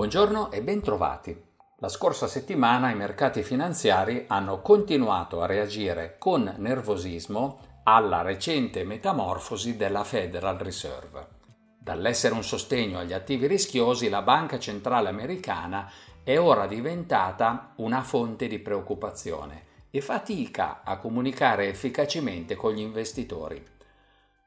Buongiorno e bentrovati. La scorsa settimana i mercati finanziari hanno continuato a reagire con nervosismo alla recente metamorfosi della Federal Reserve. Dall'essere un sostegno agli attivi rischiosi, la Banca Centrale Americana è ora diventata una fonte di preoccupazione e fatica a comunicare efficacemente con gli investitori.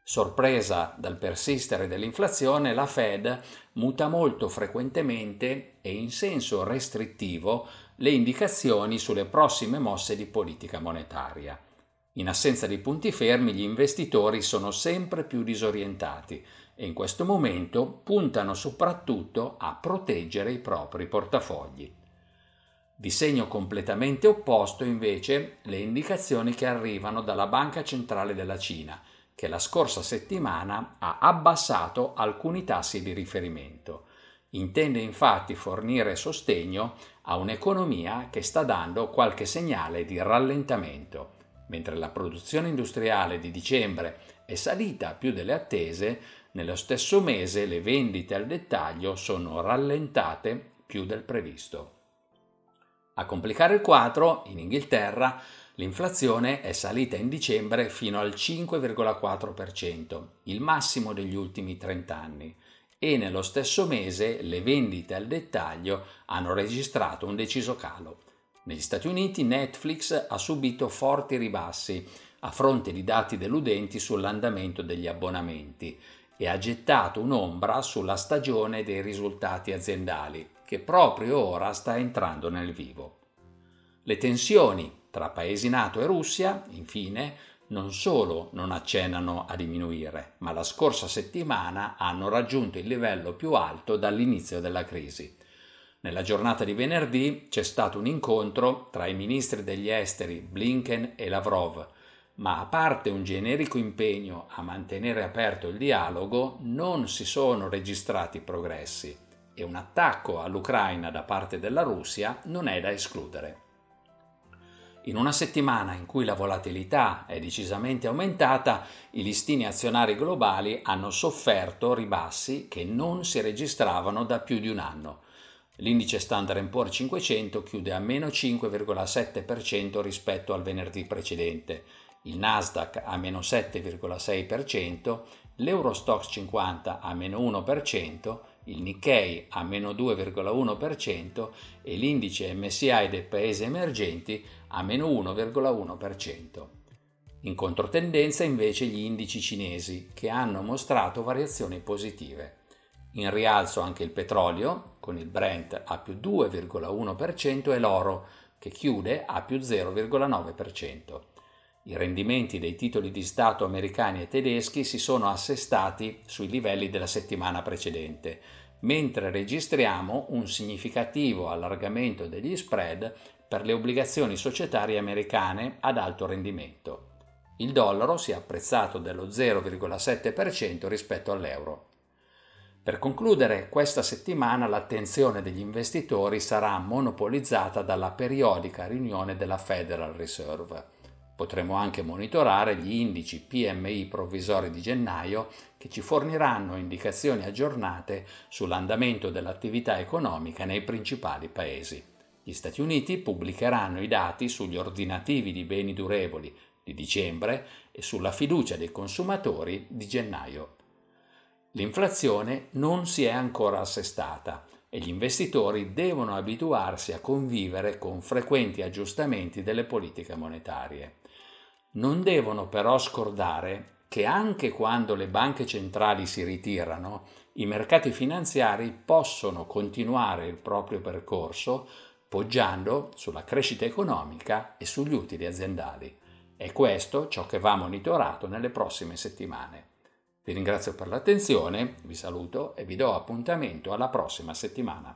Sorpresa dal persistere dell'inflazione, la Fed muta molto frequentemente e in senso restrittivo le indicazioni sulle prossime mosse di politica monetaria. In assenza di punti fermi, gli investitori sono sempre più disorientati e in questo momento puntano soprattutto a proteggere i propri portafogli. Di segno completamente opposto, invece, le indicazioni che arrivano dalla Banca Centrale della Cina – che la scorsa settimana ha abbassato alcuni tassi di riferimento. Intende infatti fornire sostegno a un'economia che sta dando qualche segnale di rallentamento. Mentre la produzione industriale di dicembre è salita più delle attese, nello stesso mese le vendite al dettaglio sono rallentate più del previsto. A complicare il quadro, in Inghilterra L'inflazione è salita in dicembre fino al 5,4%, il massimo degli ultimi 30 anni, e nello stesso mese le vendite al dettaglio hanno registrato un deciso calo. Negli Stati Uniti Netflix ha subito forti ribassi a fronte di dati deludenti sull'andamento degli abbonamenti e ha gettato un'ombra sulla stagione dei risultati aziendali, che proprio ora sta entrando nel vivo. Le tensioni tra Paesi NATO e Russia, infine, non solo non accennano a diminuire, ma la scorsa settimana hanno raggiunto il livello più alto dall'inizio della crisi. Nella giornata di venerdì c'è stato un incontro tra i ministri degli esteri Blinken e Lavrov, ma a parte un generico impegno a mantenere aperto il dialogo, non si sono registrati progressi e un attacco all'Ucraina da parte della Russia non è da escludere. In una settimana in cui la volatilità è decisamente aumentata, i listini azionari globali hanno sofferto ribassi che non si registravano da più di un anno. L'indice Standard Poor's 500 chiude a meno 5,7% rispetto al venerdì precedente, il Nasdaq a meno 7,6%, l'Eurostox 50 a meno 1%, il Nikkei a meno 2,1% e l'indice MSI dei paesi emergenti a meno 1,1%. In controtendenza invece gli indici cinesi che hanno mostrato variazioni positive. In rialzo anche il petrolio con il Brent a più 2,1% e l'oro che chiude a più 0,9%. I rendimenti dei titoli di Stato americani e tedeschi si sono assestati sui livelli della settimana precedente, mentre registriamo un significativo allargamento degli spread per le obbligazioni societarie americane ad alto rendimento. Il dollaro si è apprezzato dello 0,7% rispetto all'euro. Per concludere, questa settimana l'attenzione degli investitori sarà monopolizzata dalla periodica riunione della Federal Reserve Potremo anche monitorare gli indici PMI provvisori di gennaio che ci forniranno indicazioni aggiornate sull'andamento dell'attività economica nei principali paesi. Gli Stati Uniti pubblicheranno i dati sugli ordinativi di beni durevoli di dicembre e sulla fiducia dei consumatori di gennaio. L'inflazione non si è ancora assestata e gli investitori devono abituarsi a convivere con frequenti aggiustamenti delle politiche monetarie. Non devono però scordare che anche quando le banche centrali si ritirano, i mercati finanziari possono continuare il proprio percorso poggiando sulla crescita economica e sugli utili aziendali. È questo ciò che va monitorato nelle prossime settimane. Vi ringrazio per l'attenzione, vi saluto e vi do appuntamento alla prossima settimana.